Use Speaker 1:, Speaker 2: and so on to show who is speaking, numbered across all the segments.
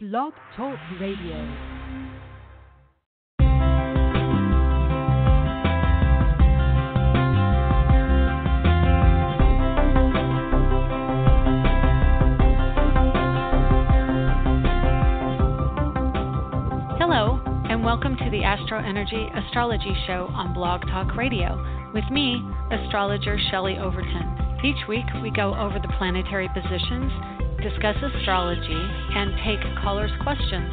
Speaker 1: Blog Talk Radio.
Speaker 2: Hello, and welcome to the Astro Energy Astrology Show on Blog Talk Radio with me, astrologer Shelley Overton. Each week, we go over the planetary positions, discuss astrology, and take callers' questions.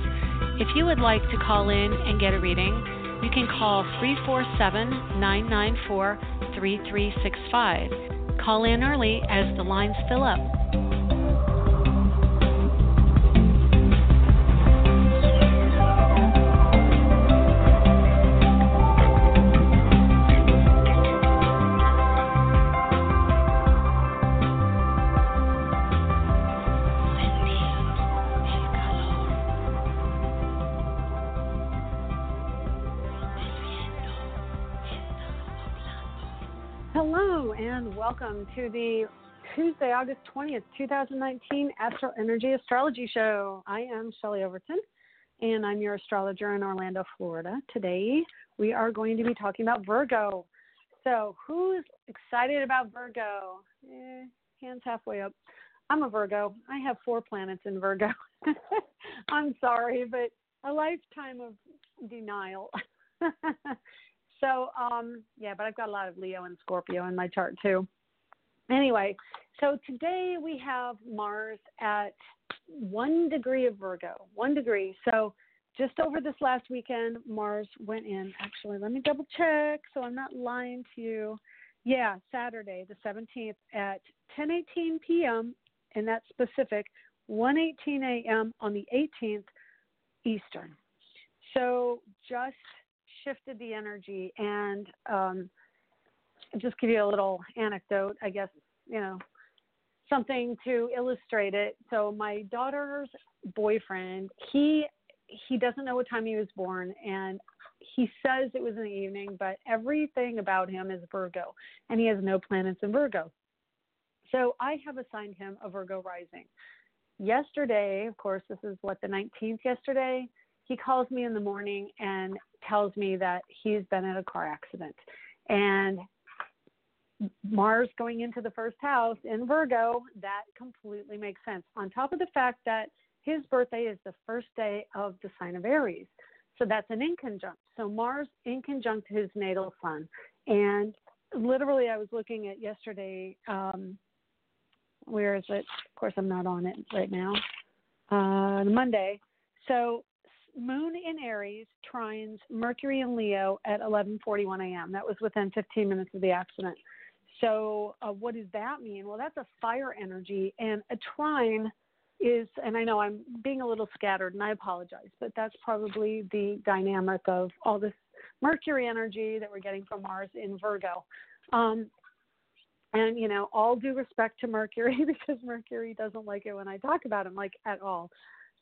Speaker 2: If you would like to call in and get a reading, you can call 347 994 3365. Call in early as the lines fill up.
Speaker 3: Hello and welcome to the Tuesday, August 20th, 2019 Astro Energy Astrology Show. I am Shelley Overton and I'm your astrologer in Orlando, Florida. Today we are going to be talking about Virgo. So, who's excited about Virgo? Eh, hands halfway up. I'm a Virgo. I have four planets in Virgo. I'm sorry, but a lifetime of denial. So, um, yeah, but I've got a lot of Leo and Scorpio in my chart too. Anyway, so today we have Mars at one degree of Virgo, one degree. So, just over this last weekend, Mars went in. Actually, let me double check so I'm not lying to you. Yeah, Saturday, the 17th at 10:18 p.m. and that's Pacific, 1:18 a.m. on the 18th Eastern. So, just shifted the energy and um, just give you a little anecdote, I guess, you know, something to illustrate it. So my daughter's boyfriend, he he doesn't know what time he was born and he says it was in the evening, but everything about him is Virgo and he has no planets in Virgo. So I have assigned him a Virgo rising. Yesterday, of course, this is what the 19th yesterday, he calls me in the morning and tells me that he's been in a car accident. And Mars going into the first house in Virgo, that completely makes sense. On top of the fact that his birthday is the first day of the sign of Aries. So that's an inconjunct. So Mars inconjunct his natal sun. And literally, I was looking at yesterday. Um, where is it? Of course, I'm not on it right now. Uh, Monday. So Moon in Aries trines Mercury in Leo at 11:41 a.m. That was within 15 minutes of the accident. So, uh, what does that mean? Well, that's a fire energy, and a trine is, and I know I'm being a little scattered, and I apologize, but that's probably the dynamic of all this Mercury energy that we're getting from Mars in Virgo. Um, and you know, all due respect to Mercury, because Mercury doesn't like it when I talk about him, like at all.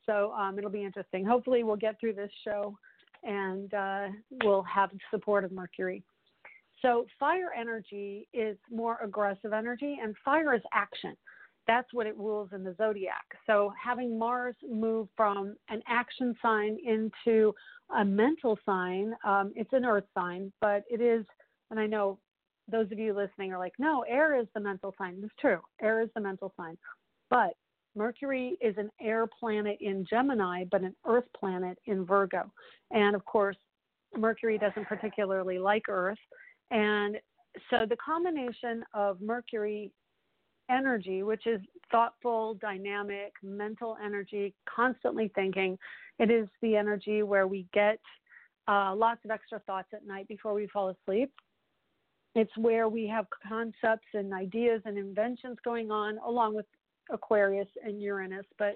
Speaker 3: So um, it'll be interesting. Hopefully, we'll get through this show and uh, we'll have support of Mercury. So, fire energy is more aggressive energy, and fire is action. That's what it rules in the zodiac. So, having Mars move from an action sign into a mental sign, um, it's an earth sign, but it is, and I know those of you listening are like, no, air is the mental sign. It's true, air is the mental sign. But Mercury is an air planet in Gemini, but an earth planet in Virgo. And of course, Mercury doesn't particularly like Earth. And so the combination of Mercury energy, which is thoughtful, dynamic, mental energy, constantly thinking, it is the energy where we get uh, lots of extra thoughts at night before we fall asleep. It's where we have concepts and ideas and inventions going on, along with Aquarius and Uranus, but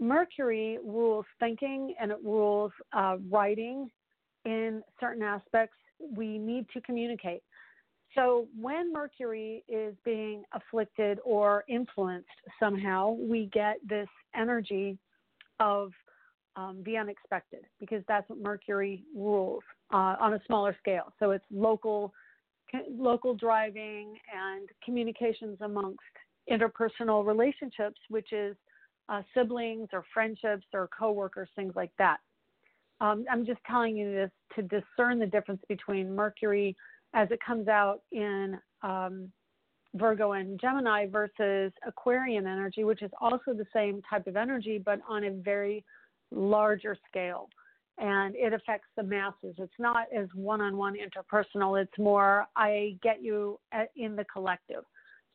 Speaker 3: Mercury rules thinking and it rules uh, writing in certain aspects. We need to communicate. So when Mercury is being afflicted or influenced somehow, we get this energy of um, the unexpected because that's what Mercury rules uh, on a smaller scale. So it's local, local driving and communications amongst interpersonal relationships, which is uh, siblings or friendships or coworkers, things like that. Um, I'm just telling you this to discern the difference between Mercury as it comes out in um, Virgo and Gemini versus Aquarian energy, which is also the same type of energy, but on a very larger scale. And it affects the masses. It's not as one on one interpersonal, it's more, I get you in the collective.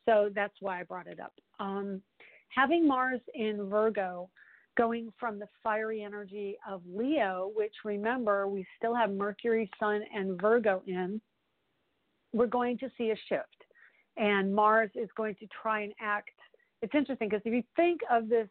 Speaker 3: So that's why I brought it up. Um, having Mars in Virgo, going from the fiery energy of Leo, which remember, we still have Mercury, Sun, and Virgo in, we're going to see a shift. And Mars is going to try and act. It's interesting because if you think of this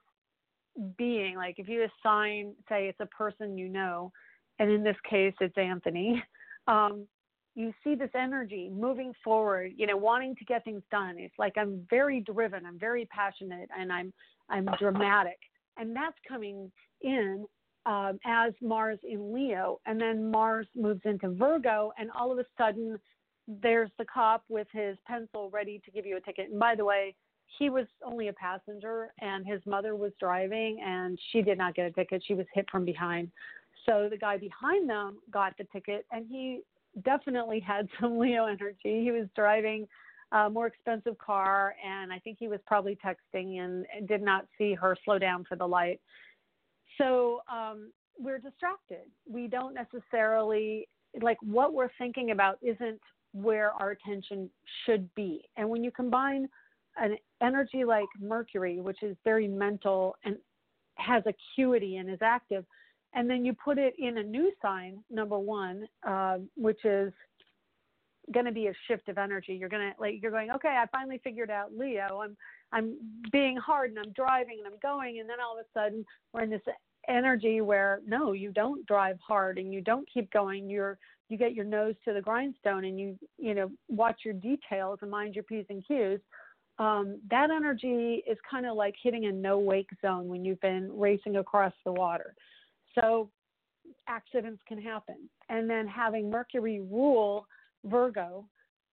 Speaker 3: being, like if you assign, say, it's a person you know, and in this case, it's Anthony, um, you see this energy moving forward, you know, wanting to get things done. It's like I'm very driven, I'm very passionate, and I'm I'm dramatic, and that's coming in um, as Mars in Leo, and then Mars moves into Virgo, and all of a sudden there's the cop with his pencil ready to give you a ticket. And by the way, he was only a passenger and his mother was driving and she did not get a ticket. She was hit from behind. So the guy behind them got the ticket and he definitely had some Leo energy. He was driving a more expensive car and I think he was probably texting and, and did not see her slow down for the light. So um, we're distracted. We don't necessarily like what we're thinking about isn't where our attention should be. And when you combine an energy like Mercury, which is very mental and has acuity and is active, and then you put it in a new sign, number one, uh, which is going to be a shift of energy. You're going to like you're going, okay, I finally figured out Leo. I'm I'm being hard and I'm driving and I'm going, and then all of a sudden we're in this energy where no, you don't drive hard and you don't keep going. You're you get your nose to the grindstone and you you know watch your details and mind your p's and q's um, that energy is kind of like hitting a no wake zone when you've been racing across the water so accidents can happen and then having mercury rule virgo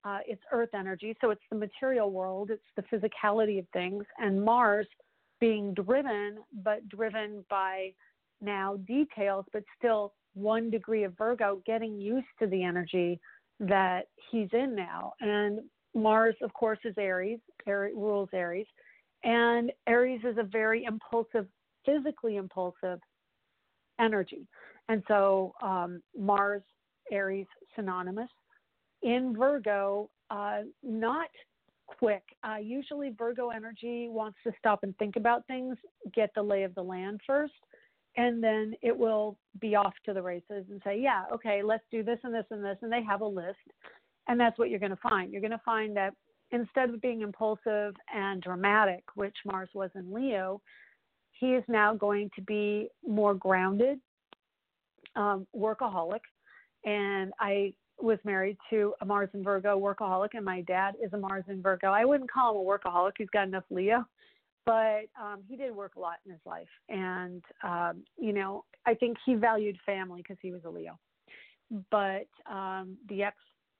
Speaker 3: uh, it's earth energy so it's the material world it's the physicality of things and mars being driven but driven by now details but still one degree of Virgo, getting used to the energy that he's in now. And Mars, of course, is Aries, Aries rules Aries. And Aries is a very impulsive, physically impulsive energy. And so um, Mars, Aries, synonymous. In Virgo, uh, not quick. Uh, usually, Virgo energy wants to stop and think about things, get the lay of the land first and then it will be off to the races and say, yeah, okay, let's do this and this and this. And they have a list. And that's what you're going to find. You're going to find that instead of being impulsive and dramatic, which Mars was in Leo, he is now going to be more grounded, um, workaholic. And I was married to a Mars and Virgo workaholic, and my dad is a Mars and Virgo. I wouldn't call him a workaholic, he's got enough Leo but um, he did work a lot in his life, and um, you know, I think he valued family because he was a Leo. But um, the ex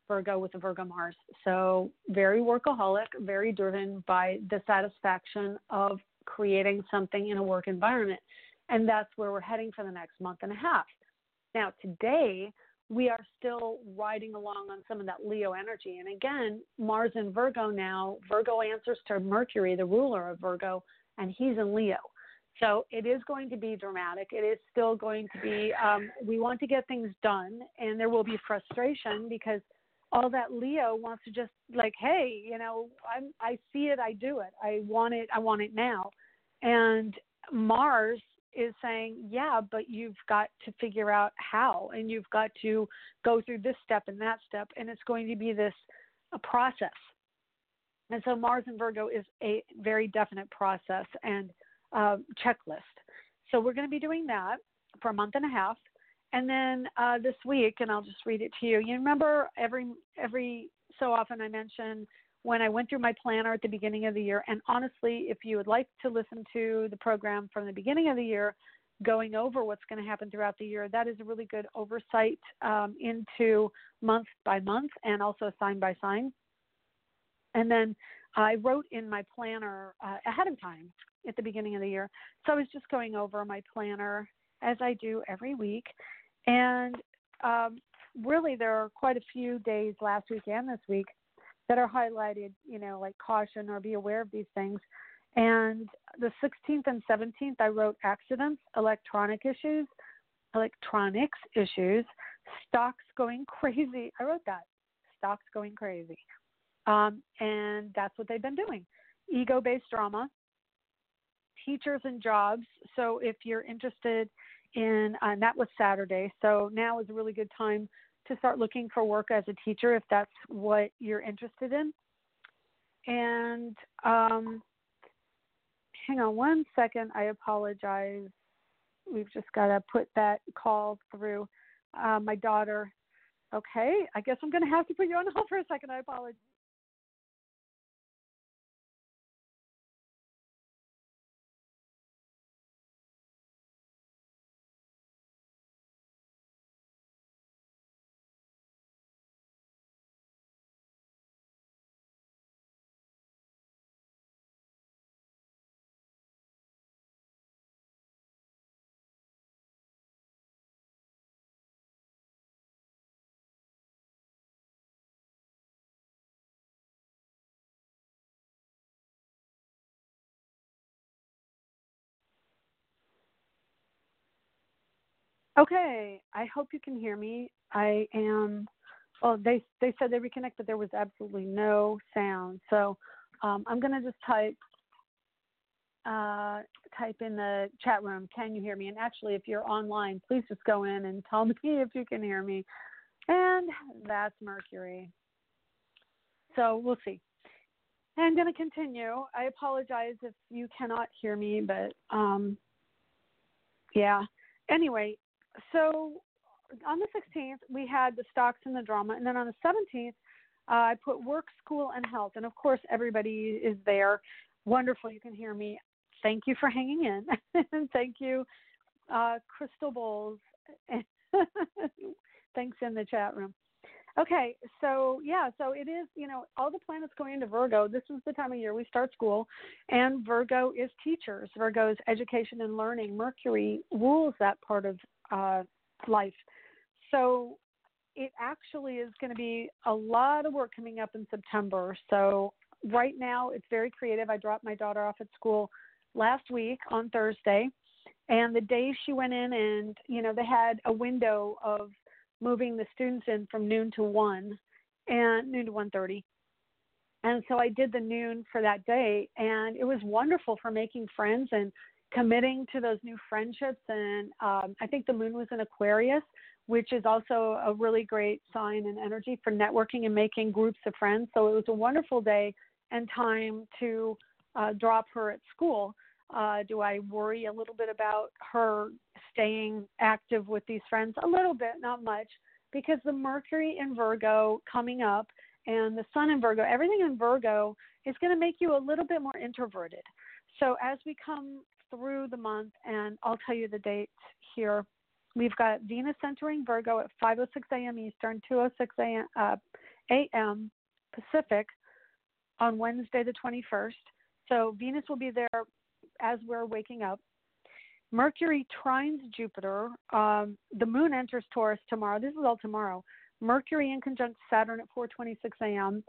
Speaker 3: Virgo with the Virgo Mars, so very workaholic, very driven by the satisfaction of creating something in a work environment, and that's where we're heading for the next month and a half. Now, today we are still riding along on some of that Leo energy. And again, Mars in Virgo now, Virgo answers to Mercury, the ruler of Virgo, and he's in Leo. So it is going to be dramatic. It is still going to be, um, we want to get things done, and there will be frustration because all that Leo wants to just like, hey, you know, I'm, I see it, I do it, I want it, I want it now. And Mars is saying, yeah, but you've got to figure out how, and you've got to go through this step and that step, and it's going to be this a process. And so Mars and Virgo is a very definite process and uh, checklist. So we're going to be doing that for a month and a half, and then uh, this week, and I'll just read it to you. You remember every every so often I mention when I went through my planner at the beginning of the year. And honestly, if you would like to listen to the program from the beginning of the year, going over what's going to happen throughout the year, that is a really good oversight um, into month by month and also sign by sign. And then I wrote in my planner uh, ahead of time at the beginning of the year. So I was just going over my planner as I do every week. And um, really, there are quite a few days last week and this week that are highlighted, you know, like caution or be aware of these things. And the 16th and 17th, I wrote accidents, electronic issues, electronics issues, stocks going crazy. I wrote that stocks going crazy. Um, and that's what they've been doing ego based drama, teachers and jobs. So if you're interested in, and that was Saturday, so now is a really good time to start looking for work as a teacher if that's what you're interested in. And um, hang on one second, I apologize. We've just got to put that call through. Uh, my daughter Okay, I guess I'm going to have to put you on hold for a second. I apologize. Okay, I hope you can hear me. I am. Well, they they said they reconnected. There was absolutely no sound, so um, I'm to just type uh, type in the chat room. Can you hear me? And actually, if you're online, please just go in and tell me if you can hear me. And that's Mercury. So we'll see. I'm going to continue. I apologize if you cannot hear me, but um, yeah. Anyway, so on the 16th, we had the stocks and the drama. And then on the 17th, uh, I put work, school, and health. And of course, everybody is there. Wonderful. You can hear me. Thank you for hanging in. and thank you, uh, Crystal Bowles. Thanks in the chat room. Okay, so yeah, so it is, you know, all the planets going into Virgo. This is the time of year we start school, and Virgo is teachers. Virgo is education and learning. Mercury rules that part of uh, life. So it actually is going to be a lot of work coming up in September. So right now it's very creative. I dropped my daughter off at school last week on Thursday, and the day she went in, and you know they had a window of moving the students in from noon to one, and noon to one thirty. And so I did the noon for that day, and it was wonderful for making friends and committing to those new friendships. And um, I think the moon was in Aquarius, which is also a really great sign and energy for networking and making groups of friends. So it was a wonderful day and time to uh, drop her at school. Uh, do I worry a little bit about her staying active with these friends? A little bit, not much, because the Mercury in Virgo coming up and the Sun in Virgo, everything in Virgo is going to make you a little bit more introverted. So as we come through the month, and I'll tell you the dates here. We've got Venus entering Virgo at 5:06 a.m. Eastern, 2:06 a.m. Uh, a.m. Pacific on Wednesday the 21st. So Venus will be there as we're waking up. Mercury trines Jupiter. Um, the Moon enters Taurus tomorrow. This is all tomorrow. Mercury in conjunct Saturn at 4:26 a.m.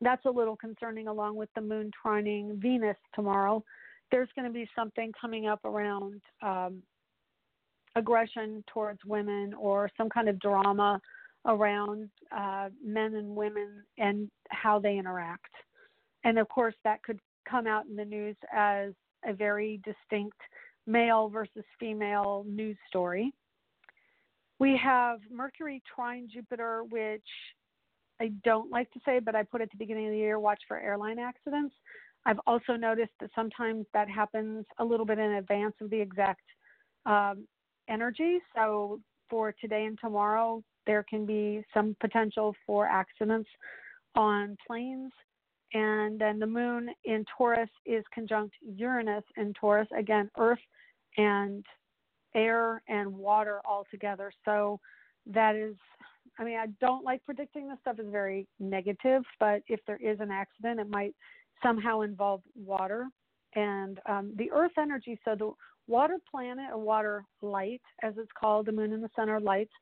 Speaker 3: That's a little concerning, along with the Moon trining Venus tomorrow there's going to be something coming up around um, aggression towards women or some kind of drama around uh, men and women and how they interact. And of course, that could come out in the news as a very distinct male versus female news story. We have Mercury trine Jupiter, which I don't like to say, but I put at the beginning of the year watch for airline accidents. I've also noticed that sometimes that happens a little bit in advance of the exact um, energy. So for today and tomorrow, there can be some potential for accidents on planes. And then the moon in Taurus is conjunct Uranus in Taurus, again, earth and air and water all together. So that is I mean, I don't like predicting this stuff is very negative, but if there is an accident, it might somehow involve water and um, the Earth energy. So the water planet or water light, as it's called, the moon and the sun are lights,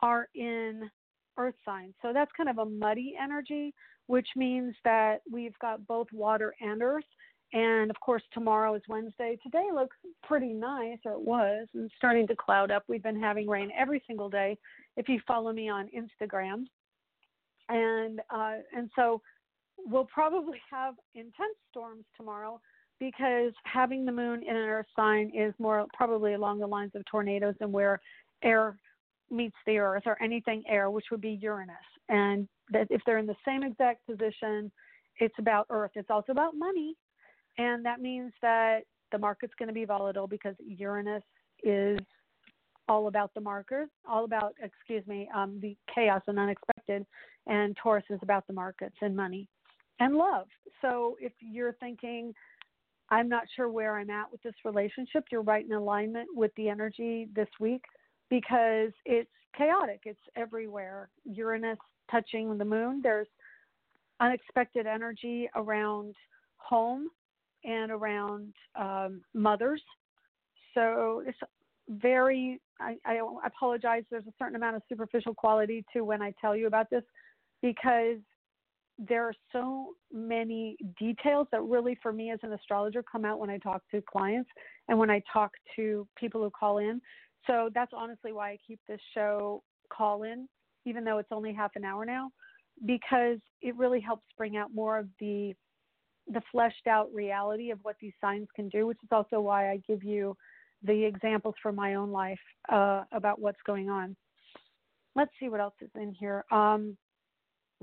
Speaker 3: are in Earth signs. So that's kind of a muddy energy, which means that we've got both water and Earth. And of course, tomorrow is Wednesday. Today looks pretty nice, or it was, and starting to cloud up. We've been having rain every single day. If you follow me on Instagram, and uh, and so we'll probably have intense storms tomorrow because having the moon in an earth sign is more probably along the lines of tornadoes and where air meets the earth or anything air, which would be Uranus. And that if they're in the same exact position, it's about earth. It's also about money. And that means that the market's going to be volatile because Uranus is all about the markers, all about, excuse me, um, the chaos and unexpected. And Taurus is about the markets and money and love. So if you're thinking, I'm not sure where I'm at with this relationship, you're right in alignment with the energy this week because it's chaotic. It's everywhere. Uranus touching the moon. There's unexpected energy around home and around um, mothers. So it's very, I, I apologize, there's a certain amount of superficial quality to when I tell you about this because there are so many details that really for me as an astrologer come out when I talk to clients and when I talk to people who call in. So that's honestly why I keep this show call in, even though it's only half an hour now, because it really helps bring out more of the the fleshed out reality of what these signs can do, which is also why I give you the examples from my own life uh, about what's going on. Let's see what else is in here. Um,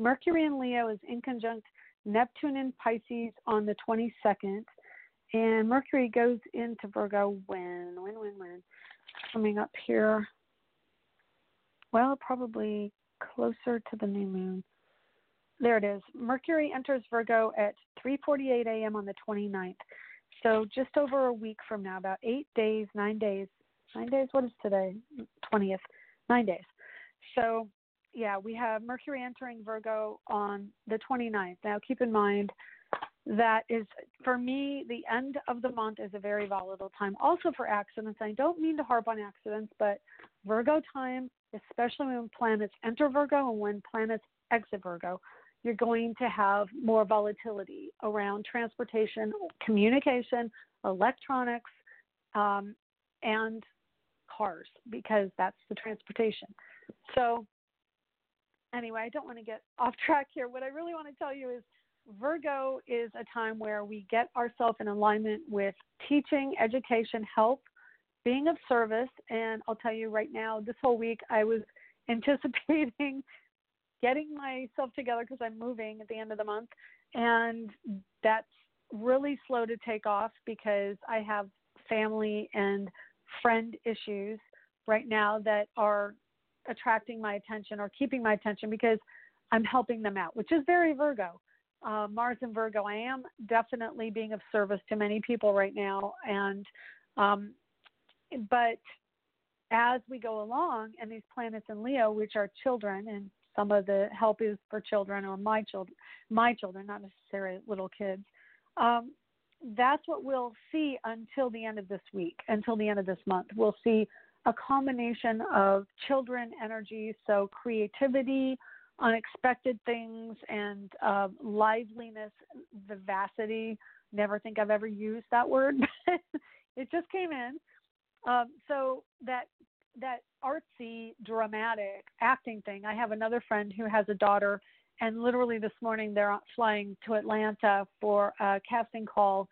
Speaker 3: Mercury in Leo is in conjunct Neptune in Pisces on the 22nd, and Mercury goes into Virgo when? When, when, when? Coming up here. Well, probably closer to the new moon. There it is. Mercury enters Virgo at 3:48 a.m. on the 29th. So just over a week from now, about eight days, nine days, nine days. What is today? 20th. Nine days. So yeah, we have Mercury entering Virgo on the 29th. Now, keep in mind that is, for me, the end of the month is a very volatile time. Also for accidents, I don't mean to harp on accidents, but Virgo time, especially when planets enter Virgo and when planets exit Virgo, you're going to have more volatility around transportation, communication, electronics, um, and cars because that's the transportation. So anyway, I don't want to get off track here. What I really want to tell you is Virgo is a time where we get ourselves in alignment with teaching, education, help, being of service. And I'll tell you right now, this whole week I was anticipating getting myself together because I'm moving at the end of the month. And that's really slow to take off because I have family and friend issues right now that are attracting my attention or keeping my attention because I'm helping them out, which is very Virgo. Uh, Mars and Virgo, I am definitely being of service to many people right now, and um, but as we go along, and these planets in Leo, which are children, and some of the help is for children or my children, my children, not necessarily little kids. Um, that's what we'll see until the end of this week, until the end of this month. We'll see a combination of children energy, so creativity, unexpected things, and uh, liveliness, vivacity. Never think I've ever used that word, but it just came in. Um, so that that artsy, dramatic acting thing. I have another friend who has a daughter, and literally this morning they're flying to Atlanta for a casting call,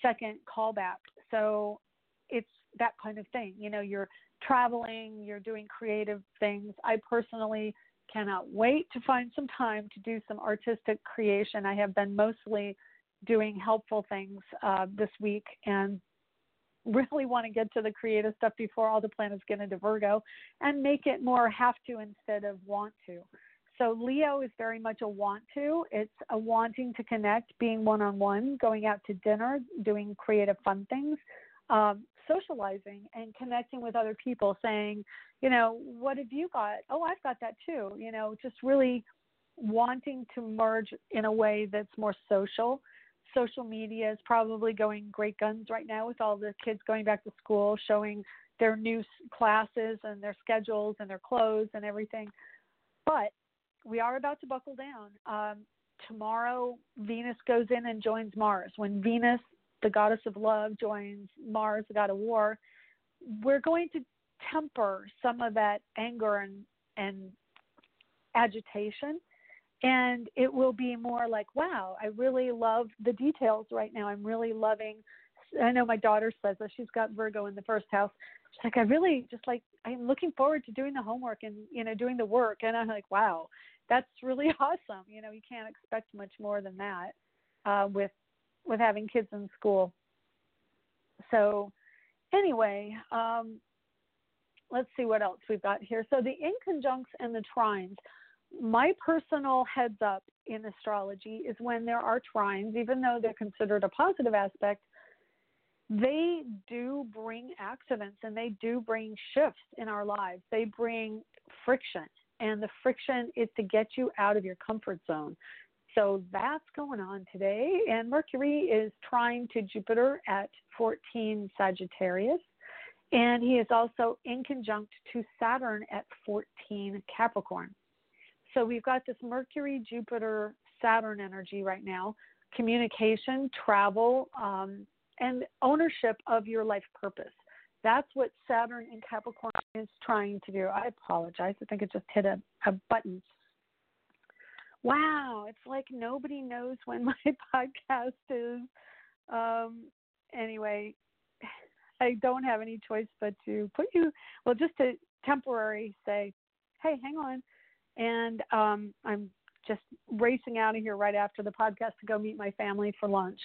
Speaker 3: second callback. So it's that kind of thing. You know, you're traveling, you're doing creative things. I personally cannot wait to find some time to do some artistic creation. I have been mostly doing helpful things uh, this week and really want to get to the creative stuff before all the planets get into Virgo and make it more have to instead of want to. So Leo is very much a want to. It's a wanting to connect, being one on one, going out to dinner, doing creative fun things. Um, socializing and connecting with other people, saying, you know, what have you got? Oh, I've got that too. You know, just really wanting to merge in a way that's more social. Social media is probably going great guns right now with all the kids going back to school, showing their new classes and their schedules and their clothes and everything. But we are about to buckle down. Um, tomorrow, Venus goes in and joins Mars. When Venus, the goddess of love, joins Mars, the god of war, we're going to temper some of that anger and, and agitation. And it will be more like, wow, I really love the details right now. I'm really loving. I know my daughter says that she's got Virgo in the first house. She's like, I really just like, I'm looking forward to doing the homework and, you know, doing the work. And I'm like, wow, that's really awesome. You know, you can't expect much more than that uh, with with having kids in school. So, anyway, um, let's see what else we've got here. So the inconjuncts and the trines. My personal heads up in astrology is when there are trines, even though they're considered a positive aspect, they do bring accidents and they do bring shifts in our lives. They bring friction and the friction is to get you out of your comfort zone. So that's going on today. And Mercury is trine to Jupiter at 14 Sagittarius. And he is also in conjunct to Saturn at 14 Capricorn. So we've got this Mercury, Jupiter, Saturn energy right now communication, travel, um, and ownership of your life purpose. That's what Saturn in Capricorn is trying to do. I apologize. I think it just hit a, a button. Wow, it's like nobody knows when my podcast is. Um, anyway, I don't have any choice but to put you, well, just to temporary say, hey, hang on. And um, I'm just racing out of here right after the podcast to go meet my family for lunch.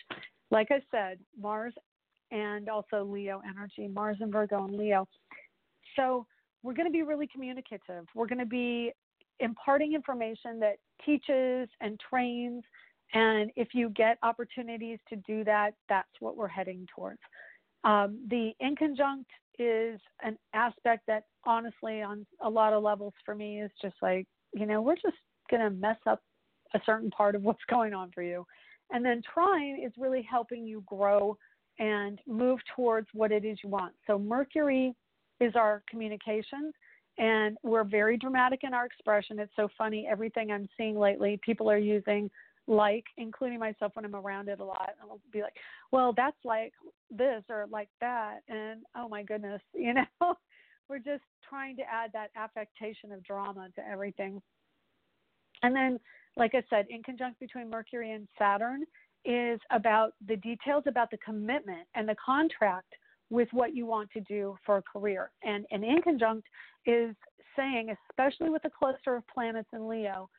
Speaker 3: Like I said, Mars and also Leo energy, Mars and Virgo and Leo. So we're going to be really communicative. We're going to be imparting information that teaches and trains. And if you get opportunities to do that, that's what we're heading towards. Um, the inconjunct is an aspect that, honestly, on a lot of levels for me, is just like, you know, we're just going to mess up a certain part of what's going on for you. And then trine is really helping you grow and move towards what it is you want. So, Mercury is our communications, and we're very dramatic in our expression. It's so funny. Everything I'm seeing lately, people are using like, including myself when I'm around it a lot. I'll be like, well, that's like this or like that. And oh my goodness, you know, we're just trying to add that affectation of drama to everything. And then, like I said, inconjunct between Mercury and Saturn is about the details about the commitment and the contract with what you want to do for a career. And an inconjunct is saying, especially with a cluster of planets in Leo,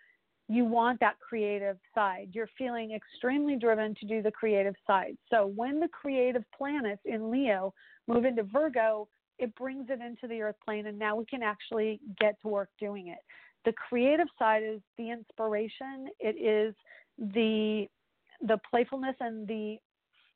Speaker 3: you want that creative side. You're feeling extremely driven to do the creative side. So when the creative planets in Leo move into Virgo, it brings it into the earth plane, and now we can actually get to work doing it. The creative side is the inspiration, it is the the playfulness and the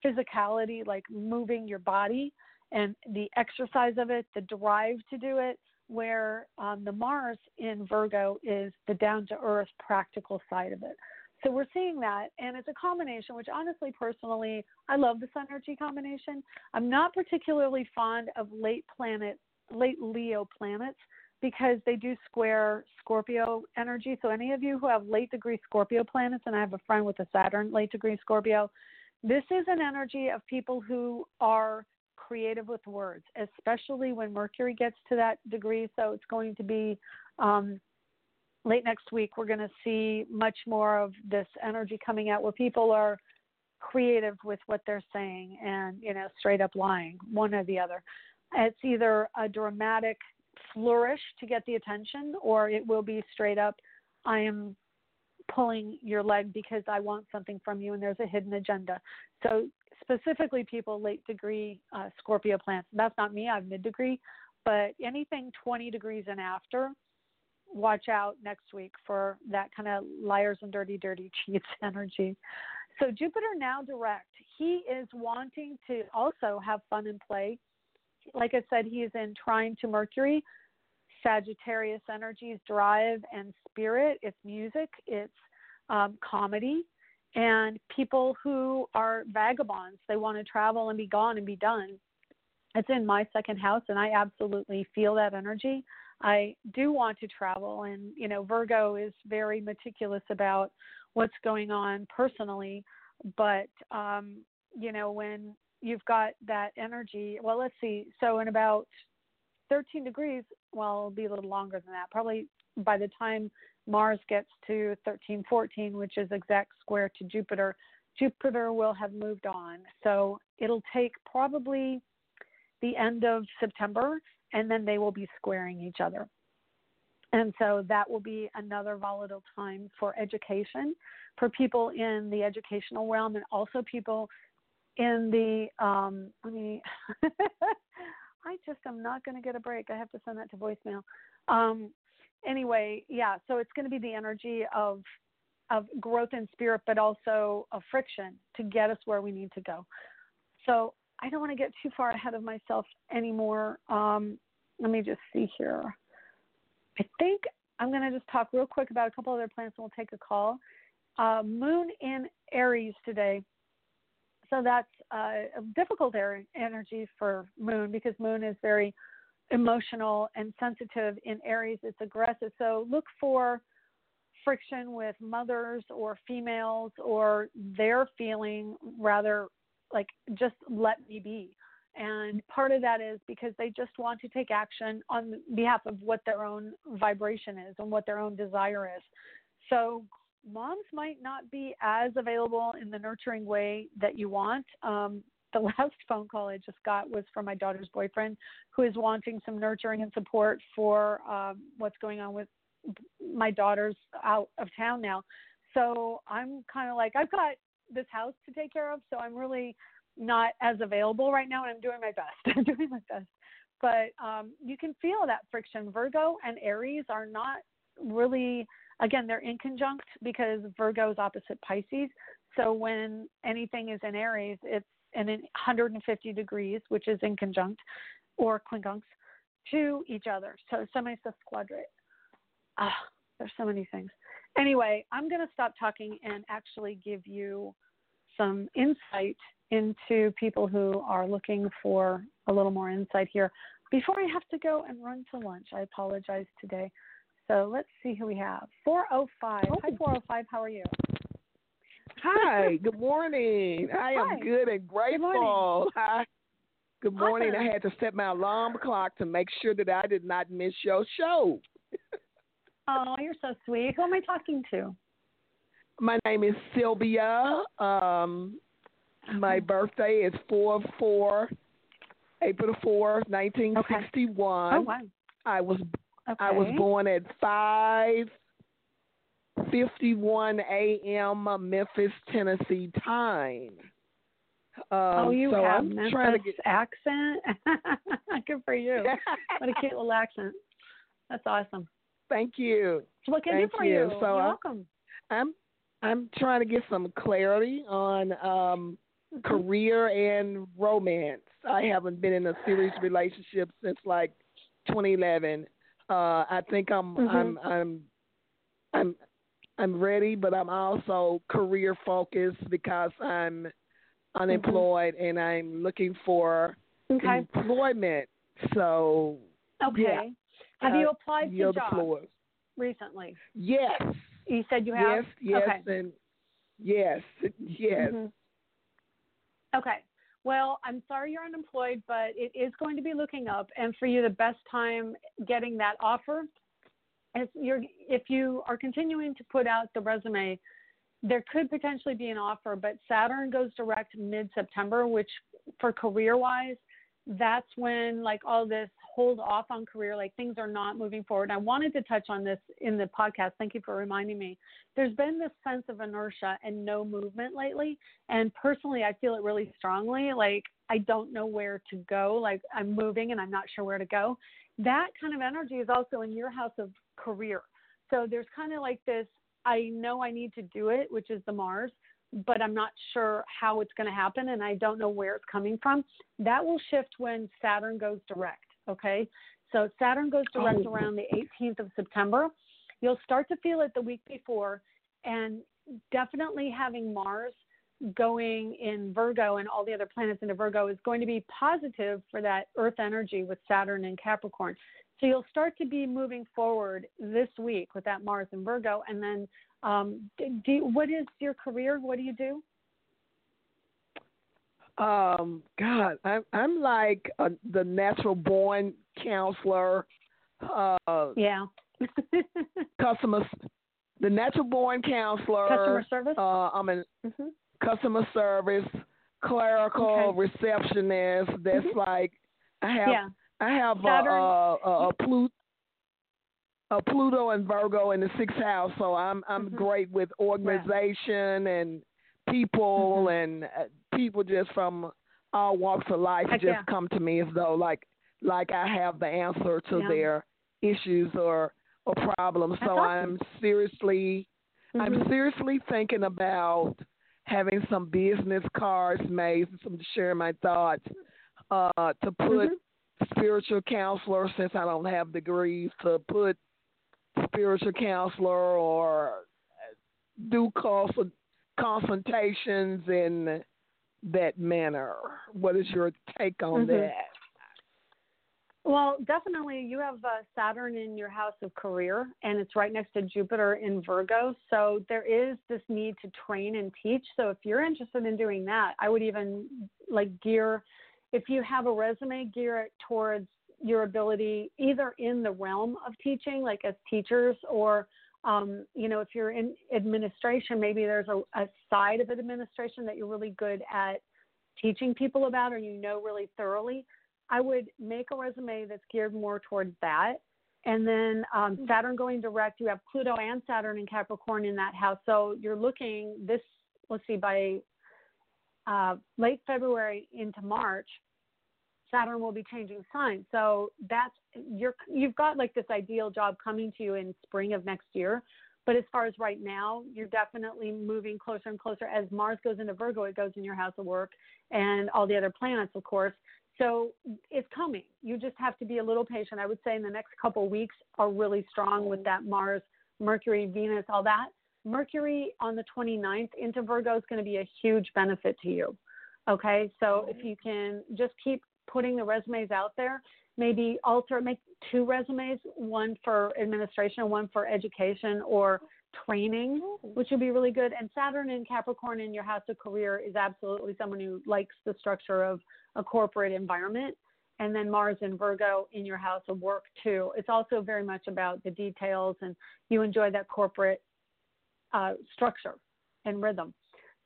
Speaker 3: physicality, like moving your body and the exercise of it, the drive to do it, where um, the Mars in Virgo is the down to earth practical side of it. So we're seeing that, and it's a combination, which honestly, personally, I love this energy combination. I'm not particularly fond of late planet, late Leo planets because they do square Scorpio energy. So, any of you who have late degree Scorpio planets, and I have a friend with a Saturn late degree Scorpio, this is an energy of people who are creative with words, especially when Mercury gets to that degree. So, it's going to be um, late next week. We're going to see much more of this energy coming out where people are creative with what they're saying and, you know, straight up lying, one or the other. It's either a dramatic flourish to get the attention, or it will be straight up, I am pulling your leg because I want something from you and there's a hidden agenda. So, specifically, people late degree uh, Scorpio plants. That's not me, I'm mid degree, but anything 20 degrees and after, watch out next week for that kind of liars and dirty, dirty cheats energy. So, Jupiter now direct, he is wanting to also have fun and play like I said, he is in trine to Mercury. Sagittarius energies drive and spirit. It's music, it's um, comedy, and people who are vagabonds. They want to travel and be gone and be done. It's in my second house, and I absolutely feel that energy. I do want to travel, and you know, Virgo is very meticulous about what's going on personally, but um, you know, when you've got that energy, well, let's see. So in about 13 degrees, well, it'll be a little longer than that. Probably by the time Mars gets to 1314, which is exact square to Jupiter, Jupiter will have moved on. So it'll take probably the end of September, and then they will be squaring each other. And so that will be another volatile time for education, for people in the educational realm, and also people in the. Um, let me. I just am not going to get a break. I have to send that to voicemail. Um, anyway, yeah. So it's going to be the energy of of growth in spirit, but also of friction to get us where we need to go. So I don't want to get too far ahead of myself anymore. Um, let me just see here. I think I'm going to just talk real quick about a couple other planets and we'll take a call. Uh, moon in Aries today. So that's uh, a difficult energy for Moon because Moon is very emotional and sensitive. In Aries, it's aggressive. So look for friction with mothers or females or they're feeling rather like just let me be. And part of that is because they just want to take action on behalf of what their own vibration is and what their own desire is. So moms might not be as available in the nurturing way that you want. Um, the last phone call I just got was from my daughter's boyfriend, who is wanting some nurturing and support for um, what's going on with my daughter's out of town now. So I'm kind of like, I've got this house to take care of, so I'm really not as available right now, and I'm doing my best. I'm doing my best. But um, you can feel that friction. Virgo and Aries are not really Again, they're in conjunct because Virgo is opposite Pisces. So when anything is in Aries, it's in 150 degrees, which is in conjunct or quincunx to each other. So semi-sesquadrate. Ah, there's so many things. Anyway, I'm going to stop talking and actually give you some insight into people who are looking for a little more insight here. Before I have to go and run to lunch, I apologize today. So let's see who we have. 405. Hi, 405. How are you?
Speaker 4: Hi. Good morning. I
Speaker 3: Hi.
Speaker 4: am good and grateful.
Speaker 3: Good
Speaker 4: Hi. Good morning.
Speaker 3: Awesome.
Speaker 4: I had to set my alarm clock to make sure that I did not miss your show.
Speaker 3: Oh, you're so sweet. Who am I talking to?
Speaker 4: My name is Sylvia. Um, my birthday is 4 4, April 4, 1961.
Speaker 3: Oh, wow.
Speaker 4: I was
Speaker 3: Okay.
Speaker 4: I was born at five fifty-one a.m. Memphis, Tennessee time. Um,
Speaker 3: oh, you
Speaker 4: so
Speaker 3: have
Speaker 4: I'm
Speaker 3: Memphis
Speaker 4: trying to get.
Speaker 3: accent. Good for you. What a cute little accent. That's awesome.
Speaker 4: Thank you.
Speaker 3: So what can I do for
Speaker 4: you.
Speaker 3: you?
Speaker 4: So
Speaker 3: You're
Speaker 4: I-
Speaker 3: welcome.
Speaker 4: I'm I'm trying to get some clarity on um,
Speaker 3: Mhm.
Speaker 4: career and romance. I haven't been in a serious relationship since like 2011. Uh, I think I'm
Speaker 3: Mhm.
Speaker 4: I'm I'm I'm I'm ready, but I'm also career focused because I'm unemployed and I'm looking for
Speaker 3: Okay.
Speaker 4: employment. So
Speaker 3: Okay.
Speaker 4: yeah.
Speaker 3: Have
Speaker 4: uh,
Speaker 3: you applied to jobs recently?
Speaker 4: Yes.
Speaker 3: You said you have.
Speaker 4: Yes. Yes.
Speaker 3: Okay.
Speaker 4: And yes. Yes.
Speaker 3: Mhm. Okay. Well, I'm sorry you're unemployed, but it is going to be looking up. And for you, the best time getting that offer is you're if you are continuing to put out the resume, there could potentially be an offer. But Saturn goes direct mid-September, which for career-wise, that's when like all this hold off on career, like things are not moving forward. I wanted to touch on this in the podcast. Thank you for reminding me. There's been this sense of inertia and no movement lately. And personally, I feel it really strongly. Like, I don't know where to go. Like, I'm moving and I'm not sure where to go. That kind of energy is also in your house of career. So there's kind of like this I know I need to do it, which is the Mars, but I'm not sure how it's going to happen and I don't know where it's coming from. That will shift when Saturn goes direct. Okay. So Saturn goes direct oh. around the 18th of September. You'll start to feel it the week before, and definitely having Mars going in Virgo and all the other planets into Virgo is going to be positive for that Earth energy with Saturn and Capricorn. So you'll start to be moving forward this week with that Mars in Virgo. And then, um, do, what is your career? What do you do?
Speaker 4: Um, God, I'm I'm like a, the natural born counselor. Uh,
Speaker 3: yeah.
Speaker 4: customer, the natural born counselor.
Speaker 3: Customer service.
Speaker 4: Uh, I'm in mm-hmm. customer service, clerical okay. receptionist. That's mm-hmm. like I have.
Speaker 3: Yeah.
Speaker 4: I have a, a, a, a Pluto. A Pluto and Virgo in the sixth house, so I'm I'm mm-hmm. great with organization yeah. and people mm-hmm. and uh, people just from all walks of life just yeah. come to me as though like like I have the answer to yeah. their issues or or problems. That's so awesome. I'm seriously mm-hmm. I'm seriously thinking about having some business cards made, some to share my thoughts, uh, to put mm-hmm. spiritual counselor since I don't have degrees to put spiritual counselor or do consult consultations in that manner. What is your take on mm-hmm. that?
Speaker 3: Well, definitely, you have uh, Saturn in your house of career, and it's right next to Jupiter in Virgo. So there is this need to train and teach. So if you're interested in doing that, I would even like gear, if you have a resume, gear it towards your ability either in the realm of teaching, like as teachers, or um, you know, if you're in administration, maybe there's a, a side of administration that you're really good at teaching people about or you know really thoroughly. I would make a resume that's geared more towards that. And then um, mm-hmm. Saturn going direct, you have Pluto and Saturn in Capricorn in that house. So you're looking this, let's see, by uh, late February into March, Saturn will be changing signs. So that's you're you've got like this ideal job coming to you in spring of next year. But as far as right now, you're definitely moving closer and closer. As Mars goes into Virgo, it goes in your house of work and all the other planets, of course. So it's coming. You just have to be a little patient. I would say in the next couple weeks are really strong with that Mars, Mercury, Venus, all that. Mercury on the 29th into Virgo is going to be a huge benefit to you. Okay, so if you can just keep putting the resumes out there. Maybe alter, make two resumes, one for administration, one for education or training, which would be really good. And Saturn in Capricorn in your house of career is absolutely someone who likes the structure of a corporate environment. And then Mars in Virgo in your house of work too. It's also very much about the details and you enjoy that corporate uh, structure and rhythm.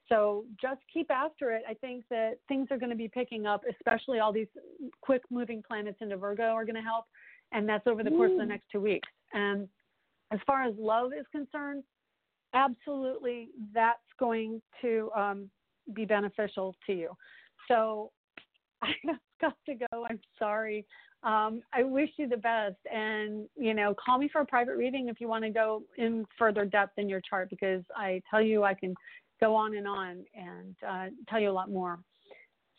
Speaker 3: So just keep after it. I think that things are going to be picking up, especially all these quick moving planets into Virgo are going to help. And that's over the course of the next two weeks. And as far as love is concerned, absolutely that's going to um, be beneficial to you. So I've got to go. I'm sorry. Um, I wish you the best. And, you know, call me for a private reading if you want to go in further depth in your chart because I tell you I can go on and on and uh, tell you a lot more.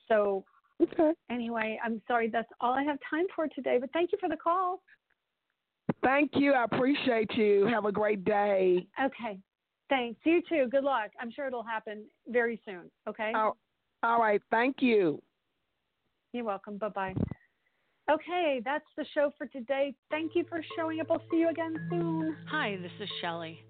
Speaker 3: So,
Speaker 4: okay.
Speaker 3: anyway, I'm sorry that's all I have time for today, but thank you for the call.
Speaker 4: Thank you. I appreciate you. Have a great day.
Speaker 3: Okay. Thanks. You too. Good luck. I'm sure it'll happen very soon. Okay.
Speaker 4: all right. Thank you.
Speaker 3: You're welcome. Bye bye. Okay, that's the show for today. Thank you for showing up. I'll see you again soon.
Speaker 2: Hi, this is Shelley.